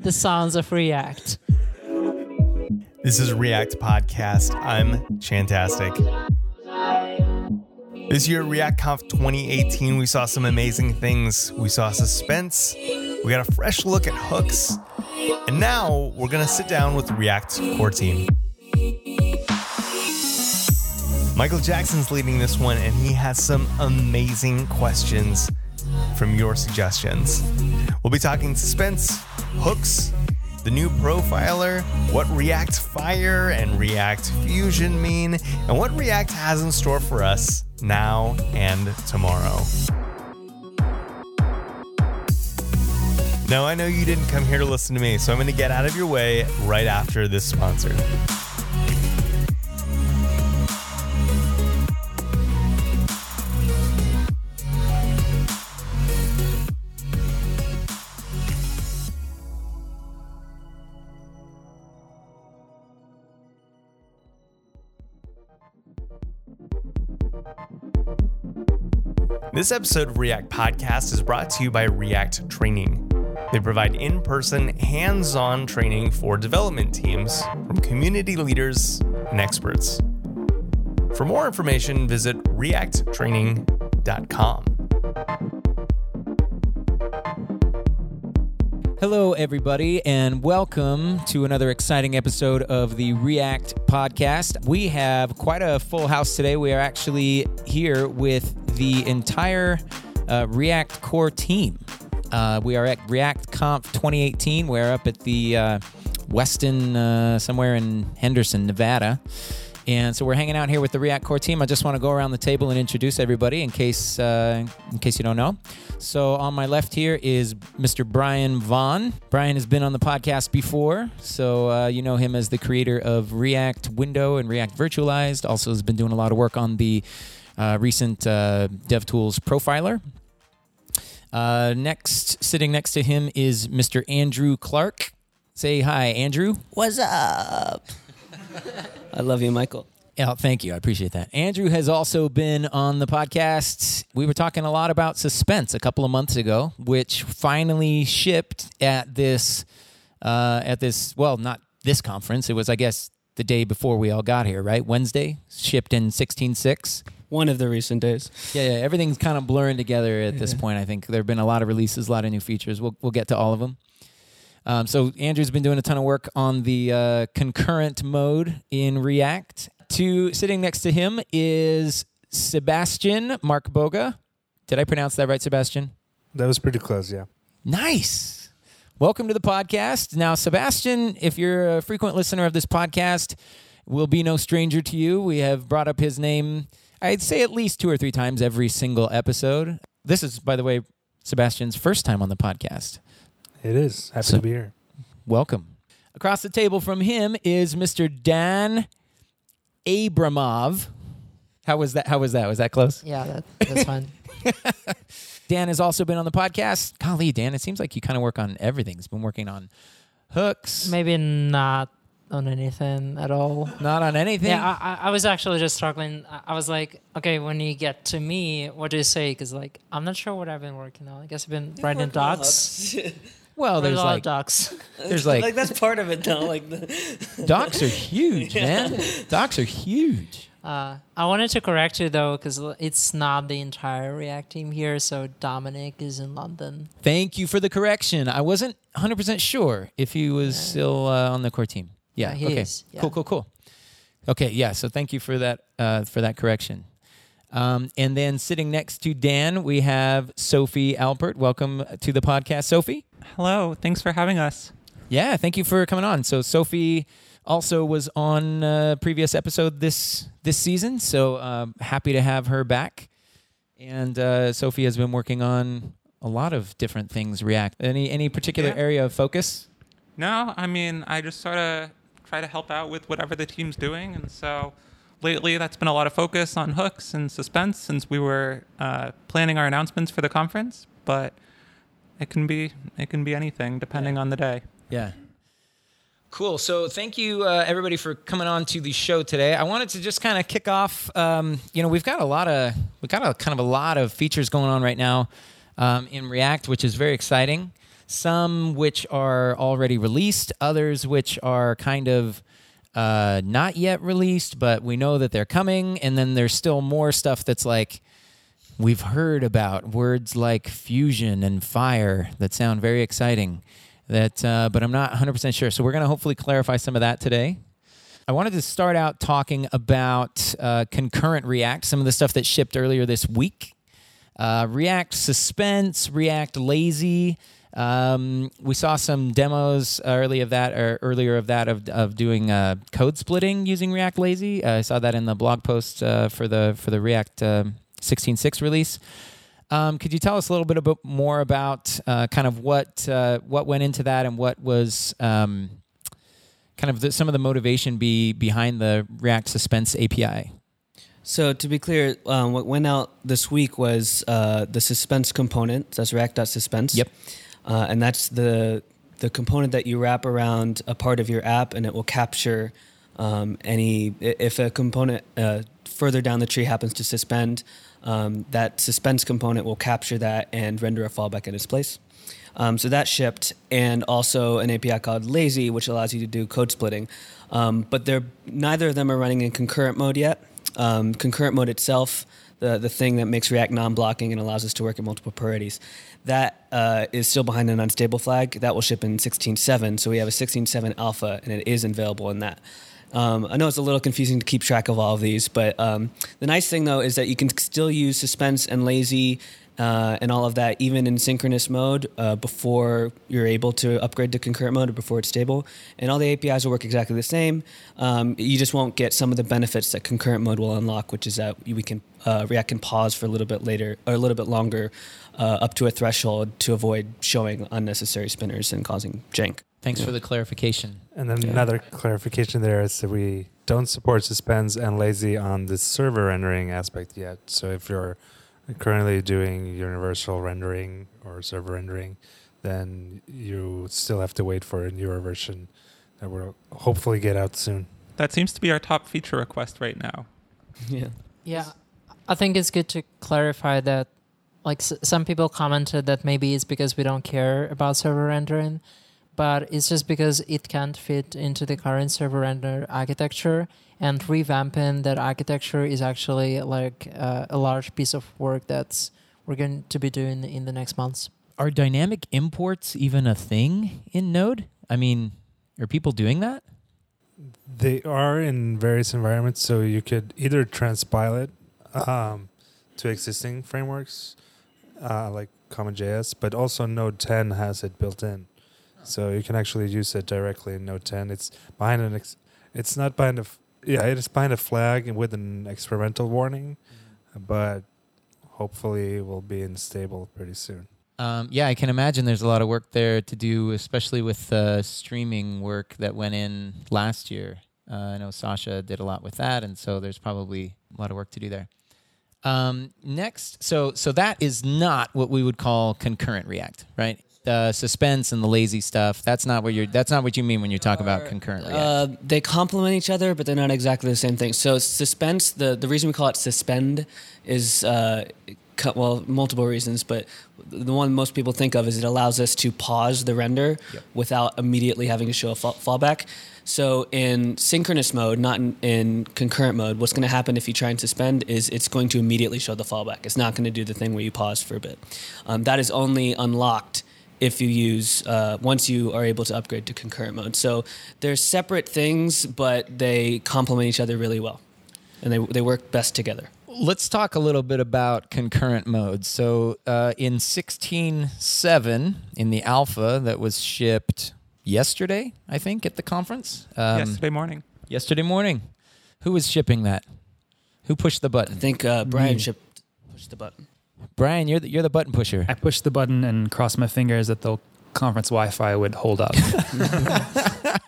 the sounds of React. This is React Podcast. I'm Chantastic. This year, React Conf 2018, we saw some amazing things. We saw suspense, we got a fresh look at hooks, and now we're going to sit down with the React core team. Michael Jackson's leading this one, and he has some amazing questions from your suggestions. We'll be talking suspense, hooks, the new profiler, what React Fire and React Fusion mean, and what React has in store for us now and tomorrow. Now, I know you didn't come here to listen to me, so I'm going to get out of your way right after this sponsor. This episode of React Podcast is brought to you by React Training. They provide in person, hands on training for development teams from community leaders and experts. For more information, visit reacttraining.com. Hello, everybody, and welcome to another exciting episode of the React podcast. We have quite a full house today. We are actually here with the entire uh, React core team. Uh, we are at React Conf 2018. We're up at the uh, Westin, uh, somewhere in Henderson, Nevada. And so we're hanging out here with the React Core team. I just want to go around the table and introduce everybody in case uh, in case you don't know. So on my left here is Mr. Brian Vaughn. Brian has been on the podcast before, so uh, you know him as the creator of React Window and React Virtualized. Also has been doing a lot of work on the uh, recent uh, DevTools profiler. Uh, next, sitting next to him is Mr. Andrew Clark. Say hi, Andrew. What's up? I love you, Michael. Yeah, thank you. I appreciate that. Andrew has also been on the podcast. We were talking a lot about suspense a couple of months ago, which finally shipped at this uh, at this well, not this conference. It was, I guess, the day before we all got here, right? Wednesday, shipped in 16.6. One of the recent days. Yeah, yeah. Everything's kind of blurring together at this point. I think there have been a lot of releases, a lot of new features. We'll we'll get to all of them. Um, so Andrew's been doing a ton of work on the uh, concurrent mode in React. To sitting next to him is Sebastian Markbåge. Did I pronounce that right, Sebastian? That was pretty close, yeah. Nice. Welcome to the podcast. Now, Sebastian, if you're a frequent listener of this podcast, will be no stranger to you. We have brought up his name, I'd say at least two or three times every single episode. This is, by the way, Sebastian's first time on the podcast. It is. Happy So- to be here. Welcome. Across the table from him is Mr. Dan Abramov. How was that? How was that? Was that close? Yeah, that, that's fine. Dan has also been on the podcast. Golly, Dan, it seems like you kind of work on everything. He's been working on hooks, Maybe not on anything at all. not on anything. Yeah, I, I- I was actually just struggling. I I was like, okay, when you get to me, what do you say? Because like, I'm not sure what I've been working on. I guess I've been writing docs. well, There's there's a lot of like docs. there's like, like that's part of it, though. Like the, docs are huge, man. Docs are huge. Uh, I wanted to correct you though, because it's not the entire React team here. So Dominic is in London. Thank you for the correction. I wasn't 100% sure if he was still uh, on the core team. Yeah, Yeah, he okay. is, yeah. Cool, cool, cool. Okay, yeah, so thank you for that uh, for that correction. Um, and then sitting next to Dan, we have Sophie Alpert. Welcome to the podcast, Sophie. Hello, thanks for having us. Yeah, thank you for coming on. So Sophie also was on a previous episode this this season, so um, happy to have her back. And uh, Sophie has been working on a lot of different things React. Any any particular Yeah. area of focus? No, I mean, I just sort of try to help out with whatever the team's doing. And so lately, that's been a lot of focus on hooks and suspense since we were uh, planning our announcements for the conference. But it can be it can be anything depending on the day. Yeah. Cool. So thank you, uh, everybody, for coming on to the show today. I wanted to just kind of kick off. Um, you know, we've got a lot of we've got a kind of a lot of features going on right now. um, in React, which is very exciting. Some which are already released, others which are kind of uh, not yet released, but we know that they're coming. And then there's still more stuff that's like we've heard about words like fusion and fire that sound very exciting. That, uh, but I'm not 100% sure. So we're going to hopefully clarify some of that today. I wanted to start out talking about uh, concurrent React, some of the stuff that shipped earlier this week. Uh, React Suspense, React Lazy. Um, we saw some demos early of that, or earlier of that, of, of doing uh, code splitting using React Lazy. Uh, I saw that in the blog post uh, for the for the React uh, 16.6 release. Um, could you tell us a little bit about, more about uh, kind of what uh, what went into that and what was um, kind of the, some of the motivation be behind the React Suspense API? So to be clear, um, what went out this week was uh, the suspense component. That's React.suspense. Yep. Uh, and that's the the component that you wrap around a part of your app, and it will capture um, any if a component uh, further down the tree happens to suspend. Um, that suspense component will capture that and render a fallback in its place. Um, so that shipped, and also an API called Lazy, which allows you to do code splitting. Um, but they're neither of them are running in concurrent mode yet. Um, concurrent mode itself, the the thing that makes React non-blocking and allows us to work at multiple priorities, that uh, is still behind an unstable flag. That will ship in 16.7. So we have a 16.7 alpha, and it is available in that. Um, I know it's a little confusing to keep track of all of these, but um, the nice thing though is that you can still use suspense and lazy uh, and all of that even in synchronous mode uh, before you're able to upgrade to concurrent mode or before it's stable. And all the APIs will work exactly the same. Um, you just won't get some of the benefits that concurrent mode will unlock, which is that we can uh, React can pause for a little bit later or a little bit longer uh, up to a threshold to avoid showing unnecessary spinners and causing jank. Thanks for the clarification. And then another clarification there is that we don't support suspense and lazy on the server rendering aspect yet. So if you're currently doing universal rendering or server rendering, then you still have to wait for a newer version that will hopefully get out soon. That seems to be our top feature request right now. Yeah. Yeah, I think it's good to clarify that. Like s- some people commented that maybe it's because we don't care about server rendering, but it's just because it can't fit into the current server render architecture. And revamping that architecture is actually like uh, a large piece of work that's we're going to be doing in the next months. Are dynamic imports even a thing in Node? I mean, are people doing that? They are in various environments, so you could either transpile it um, to existing frameworks uh, like CommonJS, but also Node 10 has it built in, so you can actually use it directly in Node 10. It's behind an, ex- it's not behind a, f- yeah, it is behind a flag and with an experimental warning, but hopefully we'll be in stable pretty soon. Um, yeah, I can imagine there's a lot of work there to do, especially with uh, streaming work that went in last year. Uh, I know Sasha did a lot with that, and so there's probably a lot of work to do there. Um, next, so so that is not what we would call concurrent React, right? The suspense and the lazy stuff. That's not what you're. That's not what you mean when you talk about concurrent React. Uh, they complement each other, but they're not exactly the same thing. So suspense, the, the reason we call it suspend is, uh, well, multiple reasons, but the one most people think of is it allows us to pause the render Yep. without immediately having to show a fall- fallback. So in synchronous mode, not in, in concurrent mode, what's going to happen if you try and suspend is it's going to immediately show the fallback. It's not going to do the thing where you pause for a bit. Um, that is only unlocked if you use uh, once you are able to upgrade to concurrent mode. So they're separate things, but they complement each other really well, and they they work best together. Let's talk a little bit about concurrent modes. So uh, in 16.7, in the alpha that was shipped yesterday, I think, at the conference. Um, Yesterday morning. Yesterday morning. Who was shipping that? Who pushed the button? I think uh, Brian Me. shipped pushed the button. Brian, you're the, you're the button pusher. I pushed the button and crossed my fingers that the conference Wi-Fi would hold up.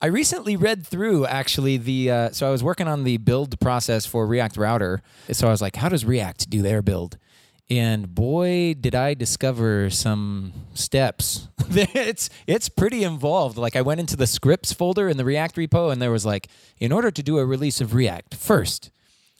I recently read through actually the uh, so I was working on the build process for React Router. So I was like, how does React do their build? And boy, did I discover some steps. it's it's pretty involved. Like I went into the scripts folder in the React repo, and there was like, in order to do a release of React, first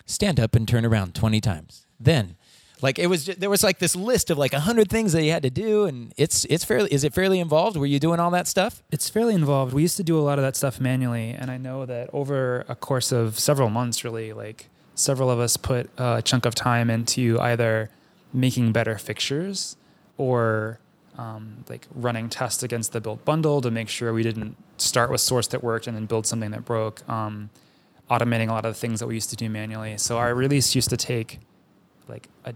stand up and turn around twenty times. Then Like it was, just, there was like this list of like hundred things that you had to do, and it's it's fairly. Is it fairly involved? Were you doing all that stuff? It's fairly involved. We used to do a lot of that stuff manually, and I know that over a course of several months, really, like several of us put a chunk of time into either making better fixtures or um, like running tests against the build bundle to make sure we didn't start with source that worked and then build something that broke. Um, automating a lot of the things that we used to do manually. So our release used to take like a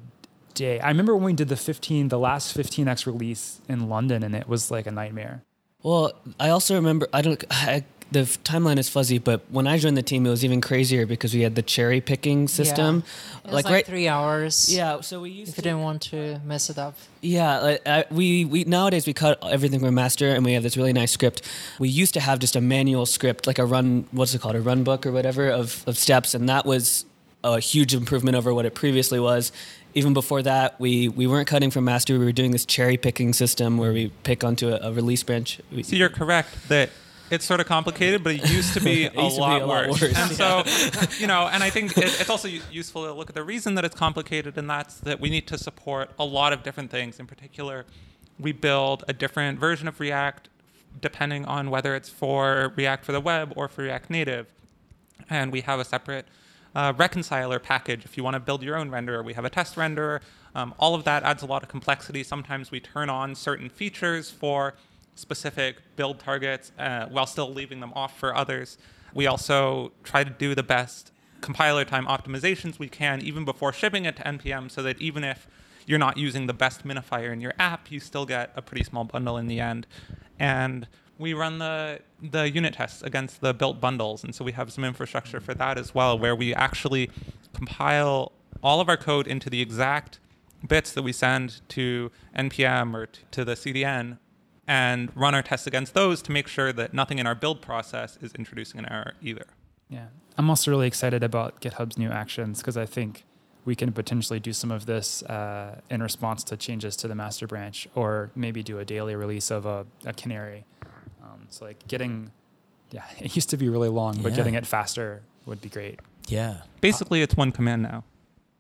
day. I remember when we did the 15, the last 15x release in London, and it was like a nightmare. Well, I also remember I don't I, the f- timeline is fuzzy, but when I joined the team, it was even crazier because we had the cherry picking system. It was like, three hours. Yeah, so we used If you didn't want to mess it up. Yeah, like, I, we we nowadays we cut everything from master, and we have this really nice script. We used to have just a manual script, like a run, what's it called, a run book or whatever of of steps, and that was a huge improvement over what it previously was. Even before that, we we weren't cutting from master. We were doing this cherry picking system where we pick onto a, a release branch. We, So you're correct that it's sort of complicated, but it used to be, a, used to be lot a lot worse. worse, And so, you know, and I think it, it's also useful to look at the reason that it's complicated, and that's that we need to support a lot of different things. In particular, we build a different version of React depending on whether it's for React for the web or for React Native. And we have a separate uh, reconciler package if you want to build your own renderer. We have a test renderer. Um, all of that adds a lot of complexity. Sometimes we turn on certain features for specific build targets uh, while still leaving them off for others. We also try to do the best compiler time optimizations we can even before shipping it to npm so that even if you're not using the best minifier in your app you still get a pretty small bundle in the end and we run the the unit tests against the built bundles and so we have some infrastructure for that as well where we actually compile all of our code into the exact bits that we send to npm or t- to the cdn and run our tests against those to make sure that nothing in our build process is introducing an error either Yeah. I'm also really excited about GitHub's new actions because I think we can potentially do some of this uh, in response to changes to the master branch or maybe do a daily release of a, a canary. Um, so, like getting, yeah, it used to be really long, but getting it faster would be great. Yeah. basically it's one command now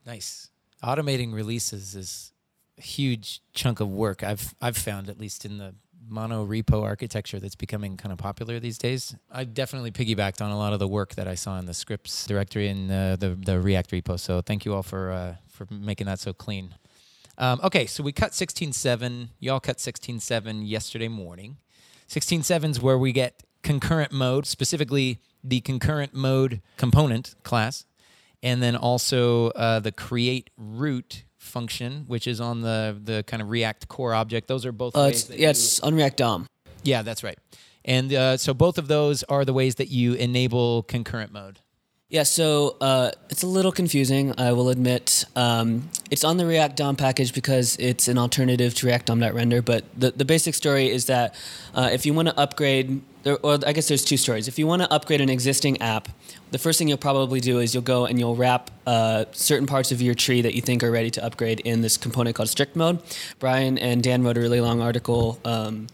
Nice. Automating releases is a huge chunk of work. I've I've found at least in the mono repo architecture that's becoming kind of popular these days. I definitely piggybacked on a lot of the work that I saw in the scripts directory and uh, the the React repo. So thank you all for uh, for making that so clean. Um, okay, so we cut 16.7. Y'all cut 16.7 yesterday morning. 16.7 is where we get concurrent mode, specifically the concurrent mode component class, and then also uh, the create root function, which is on the the kind of React core object. Those are both. uh, ways it's, yeah, it's on React DOM. yeah, that's right. And uh, so both of those are the ways that you enable concurrent mode. Yeah, so uh, it's a little confusing, I will admit. Um, it's on the React DOM package because it's an alternative to React DOM.render, but the, the basic story is that uh, if you want to upgrade, there, or I guess there's two stories. If you want to upgrade an existing app, the first thing you'll probably do is you'll go and you'll wrap uh, certain parts of your tree that you think are ready to upgrade in this component called strict mode. Brian and Dan wrote a really long article. Um,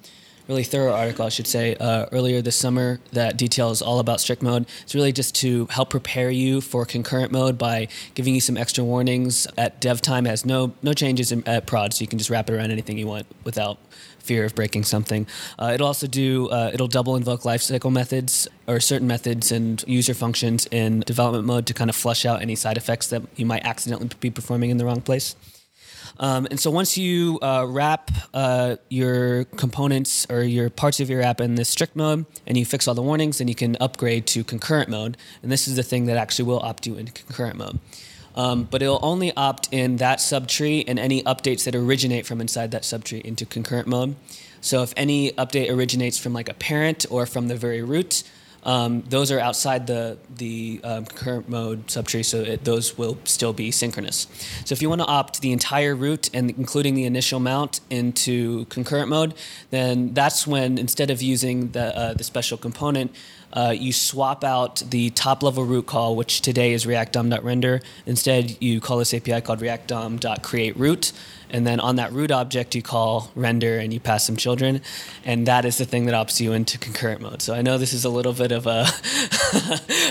really thorough article, I should say, uh, earlier this summer that details all about strict mode. It's really just to help prepare you for concurrent mode by giving you some extra warnings at dev time. It has no no changes in, at prod, so you can just wrap it around anything you want without fear of breaking something. Uh, it'll also do uh, it'll double invoke lifecycle methods or certain methods and user functions in development mode to kind of flush out any side effects that you might accidentally be performing in the wrong place. Um, and so once you uh, wrap uh, your components or your parts of your app in this strict mode and you fix all the warnings, then you can upgrade to concurrent mode. And this is the thing that actually will opt you into concurrent mode. Um, but it'll only opt in that subtree and any updates that originate from inside that subtree into concurrent mode. So if any update originates from like a parent or from the very root, um, those are outside the the um, concurrent mode subtree, so it, those will still be synchronous. So if you want to opt the entire root and including the initial mount into concurrent mode, then that's when instead of using the uh, the special component, uh, you swap out the top level root call, which today is react-dom.render. Instead, you call this API called react-dom.create-root. And then on that root object, you call render and you pass some children. And that is the thing that opts you into concurrent mode. So I know this is a little bit of a,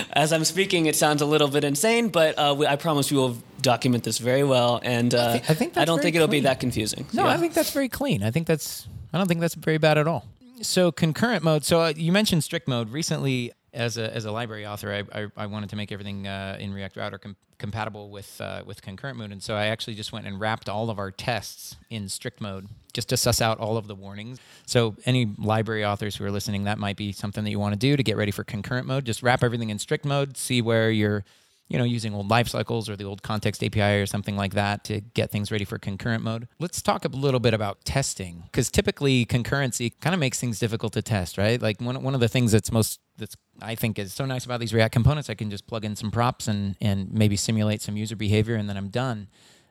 as I'm speaking, it sounds a little bit insane, but uh, we, I promise we will document this very well. And uh, I think- I think that's don't think it'll be that confusing. No, Yeah. I think that's very clean. I think that's. I don't think that's very bad at all. So concurrent mode. So uh, you mentioned strict mode recently. As a, as a library author, I, I, I wanted to make everything uh, in React Router com- compatible with uh, with concurrent mode, and so I actually just went and wrapped all of our tests in strict mode just to suss out all of the warnings. So any library authors who are listening, that might be something that you want to do to get ready for concurrent mode. Just wrap everything in strict mode, see where you're you know, using old life cycles or the old context API or something like that to get things ready for concurrent mode. Let's talk a little bit about testing because typically concurrency kind of makes things difficult to test, right? Like one, one of the things that's most that's I think is so nice about these React components, I can just plug in some props and and maybe simulate some user behavior and then I'm done.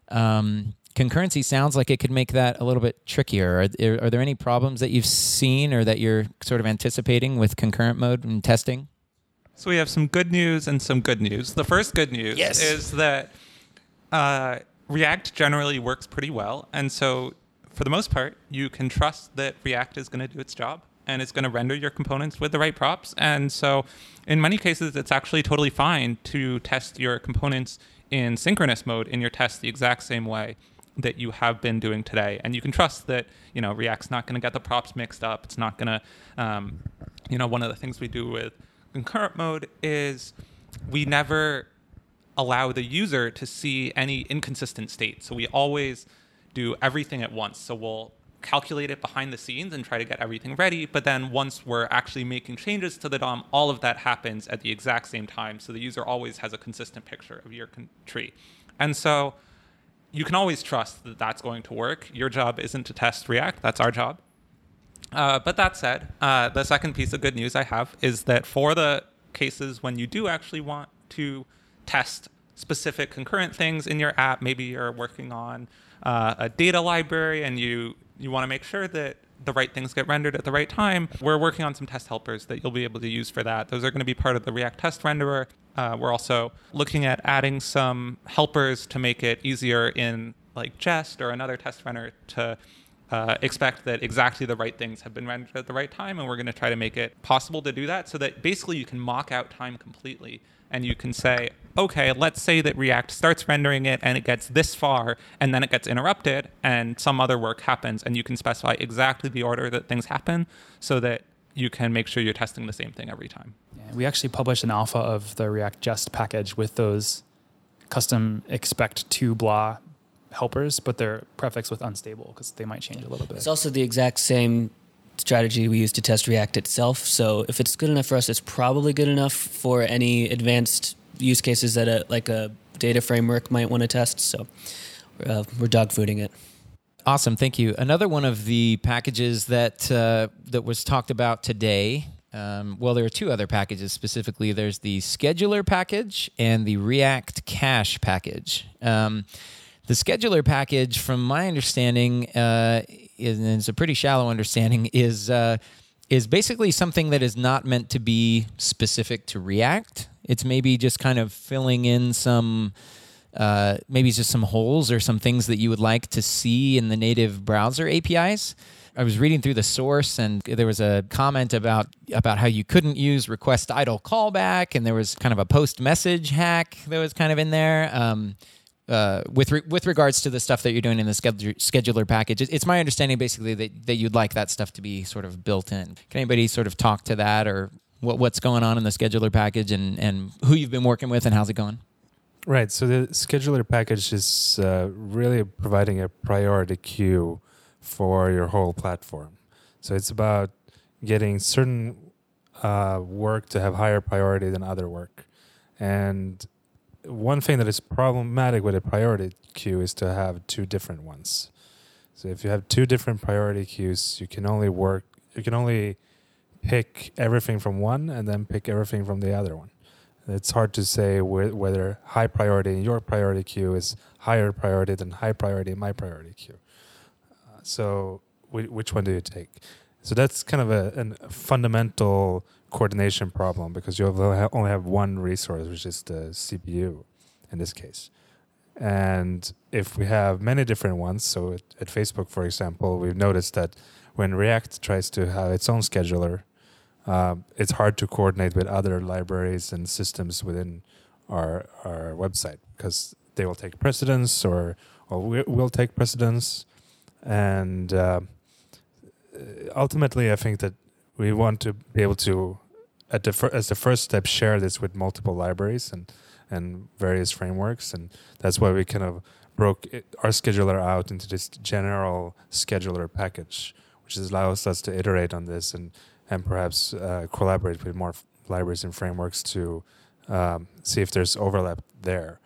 Um, concurrency sounds like it could make that a little bit trickier. Are there, are there any problems that you've seen or that you're sort of anticipating with concurrent mode and testing? So we have some good news and some good news. The first good news Yes. is that uh, React generally works pretty well, and so for the most part, you can trust that React is going to do its job and it's going to render your components with the right props. And so, in many cases, it's actually totally fine to test your components in synchronous mode in your test the exact same way that you have been doing today. And you can trust that you know React's not going to get the props mixed up. It's not going to, um, you know, one of the things we do with concurrent mode is we never allow the user to see any inconsistent state. So we always do everything at once. So we'll calculate it behind the scenes and try to get everything ready. But then once we're actually making changes to the DOM, all of that happens at the exact same time. So the user always has a consistent picture of your con- tree. And so you can always trust that that's going to work. Your job isn't to test React, that's our job. Uh, but that said, uh, the second piece of good news I have is that for the cases when you do actually want to test specific concurrent things in your app, maybe you're working on uh, a data library and you you want to make sure that the right things get rendered at the right time. We're working on some test helpers that you'll be able to use for that. Those are going to be part of the React test renderer. Uh, we're also looking at adding some helpers to make it easier in like Jest or another test renderer to uh, expect that exactly the right things have been rendered at the right time, and we're going to try to make it possible to do that so that basically you can mock out time completely and you can say, okay, let's say that React starts rendering it and it gets this far and then it gets interrupted and some other work happens, and you can specify exactly the order that things happen so that you can make sure you're testing the same thing every time. Yeah, we actually published an alpha of the React Jest package with those custom expect to blah helpers, but they're prefixed with unstable because they might change a little bit. It's also the exact same strategy we use to test React itself. So if it's good enough for us, it's probably good enough for any advanced use cases that a like a data framework might want to test. So uh, we're dogfooding it. Awesome, thank you. Another one of the packages that uh, that was talked about today. Um, well, there are two other packages specifically. There's the scheduler package and the React Cache package. Um, the scheduler package, from my understanding, uh, is, and it's a pretty shallow understanding, is uh, is basically something that is not meant to be specific to React. It's maybe just kind of filling in some uh, maybe just some holes or some things that you would like to see in the native browser APIs. I was reading through the source, and there was a comment about about how you couldn't use request idle callback, and there was kind of a post message hack that was kind of in there. Um, uh, with re- with regards to the stuff that you're doing in the scheduler, package, it's my understanding basically that, that you'd like that stuff to be sort of built in. Can anybody sort of talk to that or what, what's going on in the scheduler package and, and who you've been working with and how's it going? Right. So the scheduler package is uh, really providing a priority queue for your whole platform. So it's about getting certain uh, work to have higher priority than other work. And one thing that is problematic with a priority queue is to have two different ones. So if you have two different priority queues, you can only work, you can only pick everything from one and then pick everything from the other one. It's hard to say whe- whether high priority in your priority queue is higher priority than high priority in my priority queue. Uh, so, whi- which one do you take? So that's kind of a, a fundamental coordination problem because you only have- one resource, which is the CPU in this case. And if we have many different ones, so at, at Facebook, for example, we've noticed that when React tries to have its own scheduler, um, it's hard to coordinate with other libraries and systems within our our website because they will take precedence or or we will take precedence, and uh, ultimately, I think that we want to be able to, at the fir- as the first step, share this with multiple libraries and and various frameworks, and that's why we kind of broke it, our scheduler out into this general scheduler package, which allows us to iterate on this and and perhaps uh, collaborate with more f- libraries and frameworks to um, see if there's overlap there.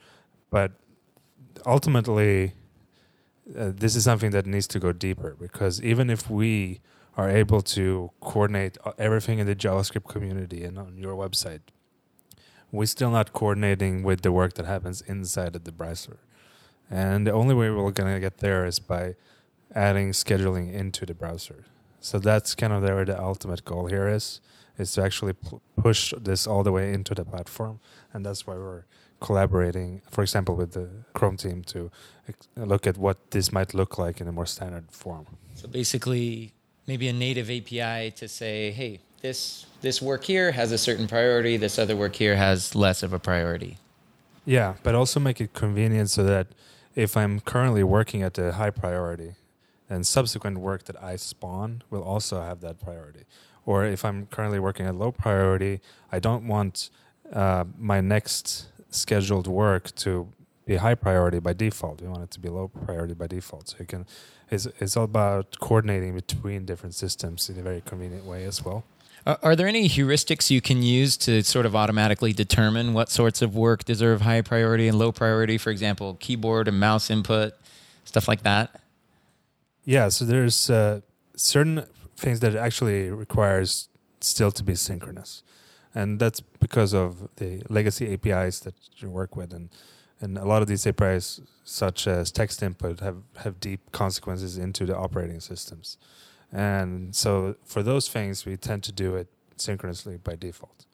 But ultimately, uh, this is something that needs to go deeper because even if we are able to coordinate uh, everything in the JavaScript community and on your website, we're still not coordinating with the work that happens inside of the browser. And the only way we're going to get there is by adding scheduling into the browser. So that's kind of where the ultimate goal here is, is to actually p- push this all the way into the platform. And that's why we're collaborating, for example, with the Chrome team to ex- look at what this might look like in a more standard form. So basically, maybe a native API to say, hey, this this work here has a certain priority, this other work here has less of a priority. Yeah, but also make it convenient so that if I'm currently working at a high priority, then subsequent work that I spawn will also have that priority. Or if I'm currently working at low priority, I don't want uh, my next scheduled work to be high priority by default. We want it to be low priority by default. So you can, it's, it's all about coordinating between different systems in a very convenient way as well. Are, are there any heuristics you can use to sort of automatically determine what sorts of work deserve high priority and low priority? For example, keyboard and mouse input, stuff like that. Yeah, so there's uh, certain things that actually requires still to be synchronous, and that's because of the legacy APIs that you work with, and and a lot of these APIs, such as text input, have have deep consequences into the operating systems, and so for those things we tend to do it synchronously by default.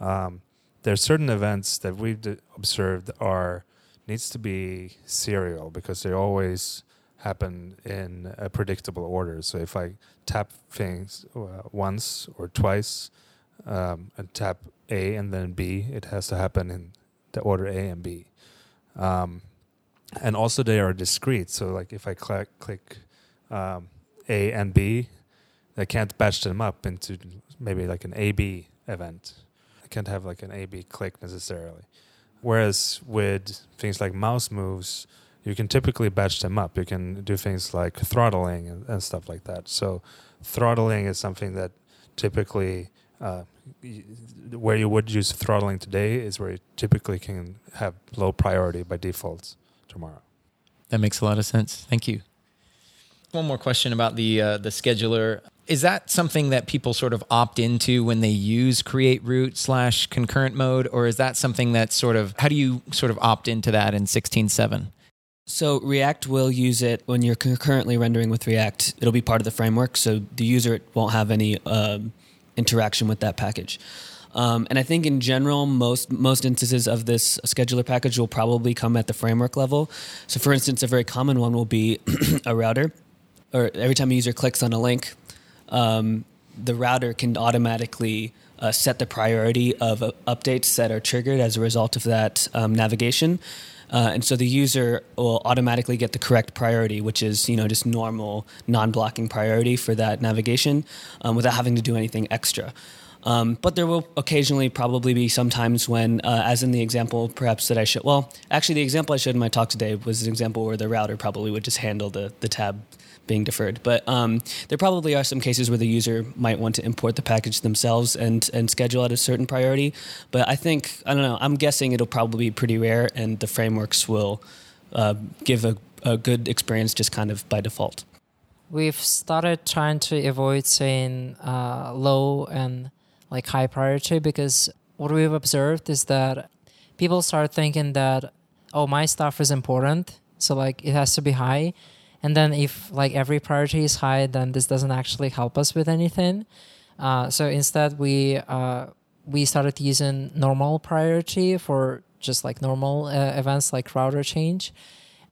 Um, there are certain events that we've d- observed are needs to be serial because they always happen in a predictable order. So if I tap things uh, once or twice um, and tap A and then B, it has to happen in the order A and B. Um, and also they are discrete. So like if I click click um, A and B, I can't batch them up into maybe like an AB event. I can't have like an AB click necessarily. Whereas with things like mouse moves, you can typically batch them up. You can do things like throttling and, and stuff like that. So, throttling is something that typically, uh, where you would use throttling today, is where you typically can have low priority by default tomorrow. That makes a lot of sense. Thank you. One more question about the uh, the scheduler. Is that something that people sort of opt into when they use create root slash concurrent mode, or is that something that sort of how do you sort of opt into that in sixteen seven? So React will use it when you're concurrently rendering with React. It'll be part of the framework, so the user won't have any um, interaction with that package. Um, and I think in general, most most instances of this scheduler package will probably come at the framework level. So, for instance, a very common one will be a router, or every time a user clicks on a link, um, the router can automatically uh, set the priority of uh, updates that are triggered as a result of that um, navigation. Uh, and so the user will automatically get the correct priority, which is you know just normal non-blocking priority for that navigation, um, without having to do anything extra. Um, but there will occasionally probably be some times when, uh, as in the example perhaps that I showed, well, actually the example I showed in my talk today was an example where the router probably would just handle the, the tab being deferred. But um, there probably are some cases where the user might want to import the package themselves and, and schedule at a certain priority. But I think, I don't know, I'm guessing it'll probably be pretty rare and the frameworks will uh, give a, a good experience just kind of by default. We've started trying to avoid saying uh, low and like high priority because what we've observed is that people start thinking that oh my stuff is important so like it has to be high and then if like every priority is high then this doesn't actually help us with anything. Uh, so instead, we uh, we started using normal priority for just like normal uh, events like router change,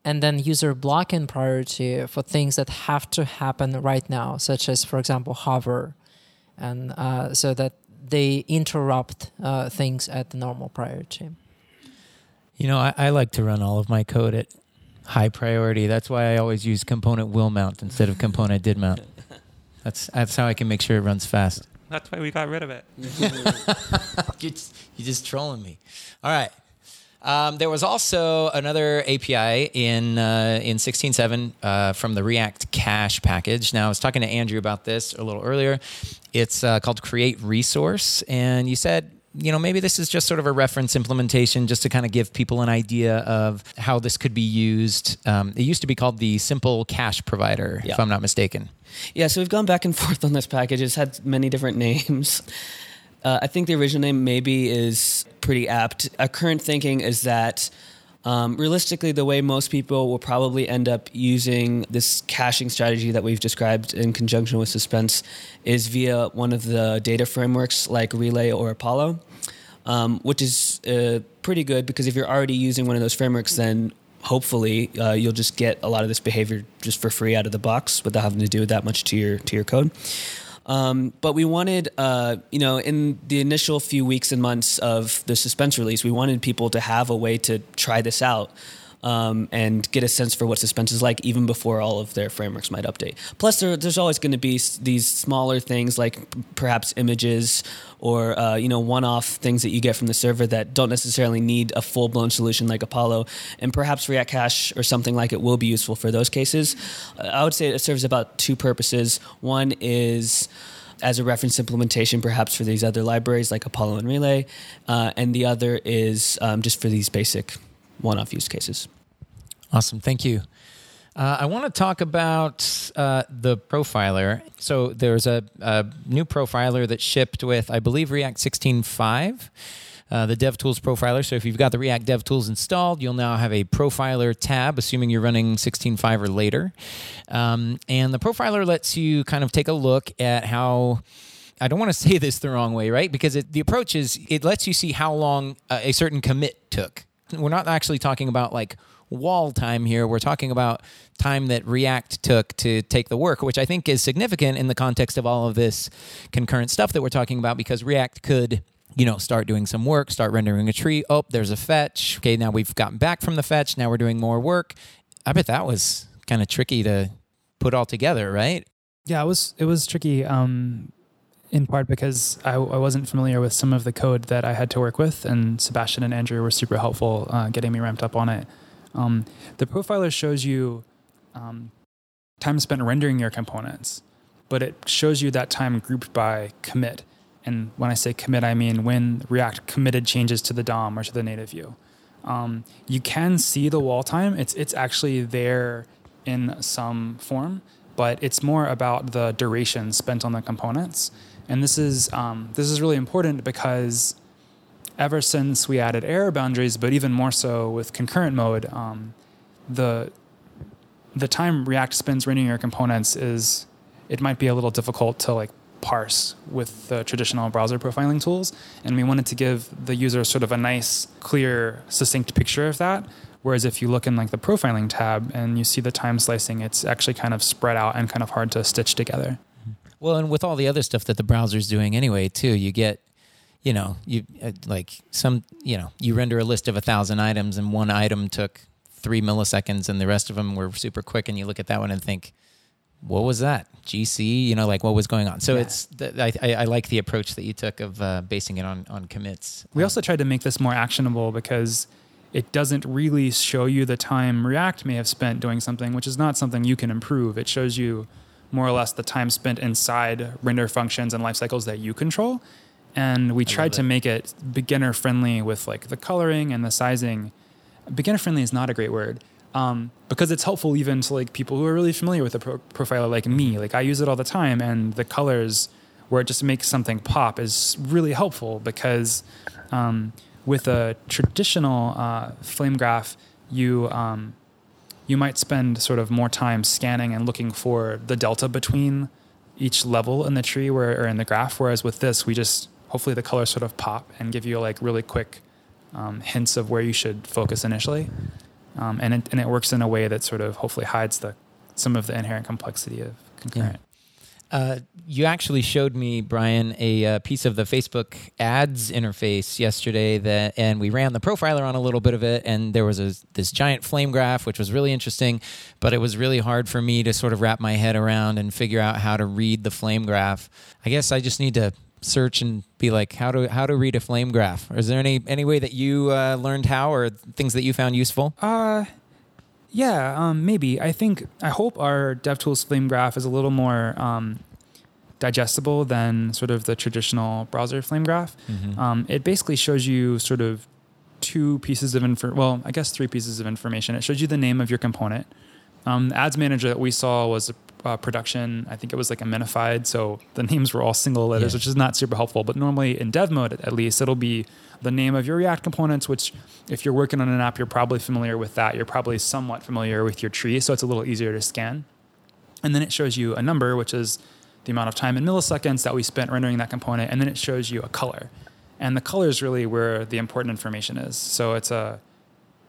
and then user blocking priority for things that have to happen right now, such as, for example, hover, and uh, so that they interrupt uh, things at the normal priority. You know, I, I like to run all of my code at high priority. That's why I always use component will mount instead of component did mount. That's that's how I can make sure it runs fast. That's why we got rid of it. you're, just, you're just trolling me. All right. Um, there was also another API in uh, in 16.7 uh, from the React Cache package. Now, I was talking to Andrew about this a little earlier. It's uh, called Create Resource, and you said you know, maybe this is just sort of a reference implementation just to kind of give people an idea of how this could be used. Um, it used to be called the Simple Cache Provider, Yeah. if I'm not mistaken. Yeah, so we've gone back and forth on this package. It's had many different names. Uh, I think the original name maybe is pretty apt. Our current thinking is that um, realistically, the way most people will probably end up using this caching strategy that we've described in conjunction with Suspense is via one of the data frameworks like Relay or Apollo, um, which is uh, pretty good because if you're already using one of those frameworks, then hopefully uh, you'll just get a lot of this behavior just for free out of the box without having to do that much to your to your code. Um, but we wanted, uh, you know, in the initial few weeks and months of the suspense release, we wanted people to have a way to try this out um, and get a sense for what suspense is like, even before all of their frameworks might update. Plus, there, there's always going to be these smaller things like p- perhaps images or uh, you know one-off things that you get from the server that don't necessarily need a full-blown solution like Apollo, and perhaps React Cache or something like it will be useful for those cases. I would say it serves about two purposes. One is as a reference implementation, perhaps for these other libraries like Apollo and Relay, uh, and the other is um, just for these basic one-off use cases. Awesome. Thank you. Uh, I want to talk about uh, the profiler. So there's a, a new profiler that shipped with, I believe, React 16.5, uh, the DevTools profiler. So if you've got the React DevTools installed, you'll now have a profiler tab, assuming you're running 16.5 or later. Um, and the profiler lets you kind of take a look at how. I don't want to say this the wrong way, right? Because it, the approach is it lets you see how long uh, a certain commit took. We're not actually talking about like wall time here. We're talking about time that React took to take the work, which I think is significant in the context of all of this concurrent stuff that we're talking about because React could you know, start doing some work, start rendering a tree. Oh, there's a fetch. Okay, now we've gotten back from the fetch. Now we're doing more work. I bet that was kind of tricky to put all together, right? Yeah, it was it was tricky. Um, in part because I, I wasn't familiar with some of the code that I had to work with, and Sebastian and Andrew were super helpful uh, getting me ramped up on it. Um, the profiler shows you um, time spent rendering your components, but it shows you that time grouped by commit. And when I say commit, I mean when React committed changes to the DOM or to the native view. Um, you can see the wall time. It's it's actually there in some form, but it's more about the duration spent on the components. And this is um, this is really important because ever since we added error boundaries, but even more so with concurrent mode, um, the the time React spends rendering your components is it might be a little difficult to like parse with the traditional browser profiling tools. And we wanted to give the user sort of a nice, clear, succinct picture of that. Whereas if you look in like the profiling tab and you see the time slicing, it's actually kind of spread out and kind of hard to stitch together. Well, and with all the other stuff that the browser's doing anyway, too, you get, you know, you uh, like some, you know, you render a list of a thousand items, and one item took three milliseconds, and the rest of them were super quick, and you look at that one and think, what was that? GC, you know, like what was going on? So Yeah. it's, I, I, I like the approach that you took of uh, basing it on on commits. We also tried to make this more actionable because it doesn't really show you the time React may have spent doing something, which is not something you can improve. It shows you more or less the time spent inside render functions and life cycles that you control. And we tried to make it beginner friendly with like the coloring and the sizing. Beginner friendly is not a great word. Um, because it's helpful even to like people who are really familiar with the pro- profiler like me. Like I use it all the time, and the colors where it just makes something pop is really helpful because um, with a traditional uh, flame graph, you um, you might spend sort of more time scanning and looking for the delta between each level in the tree where or in the graph. Whereas with this, we just hopefully the colors sort of pop and give you like really quick um, hints of where you should focus initially, um, and it, and it works in a way that sort of hopefully hides the some of the inherent complexity of concurrent. Uh, you actually showed me, Brian, a uh, piece of the Facebook ads interface yesterday that, and we ran the profiler on a little bit of it, and there was a, this giant flame graph, which was really interesting, but it was really hard for me to sort of wrap my head around and figure out how to read the flame graph. I guess I just need to search and be like, how to how to read a flame graph. Or is there any any way that you uh, learned how, or things that you found useful? Uh, yeah, um, maybe. I think, I hope our DevTools Flame Graph is a little more um, digestible than sort of the traditional browser Flame Graph. Um, it basically shows you sort of two pieces of info. Well, I guess three pieces of information. It shows you the name of your component. Um, the ads manager that we saw was a uh, production. I think it was like a minified, so the names were all single letters, Yeah. which is not super helpful. But normally in dev mode, at least, it'll be the name of your React components. Which, if you're working on an app, you're probably familiar with that. You're probably somewhat familiar with your tree, so it's a little easier to scan. And then it shows you a number, which is the amount of time in milliseconds that we spent rendering that component, and then it shows you a color. And the color is really where the important information is. So it's a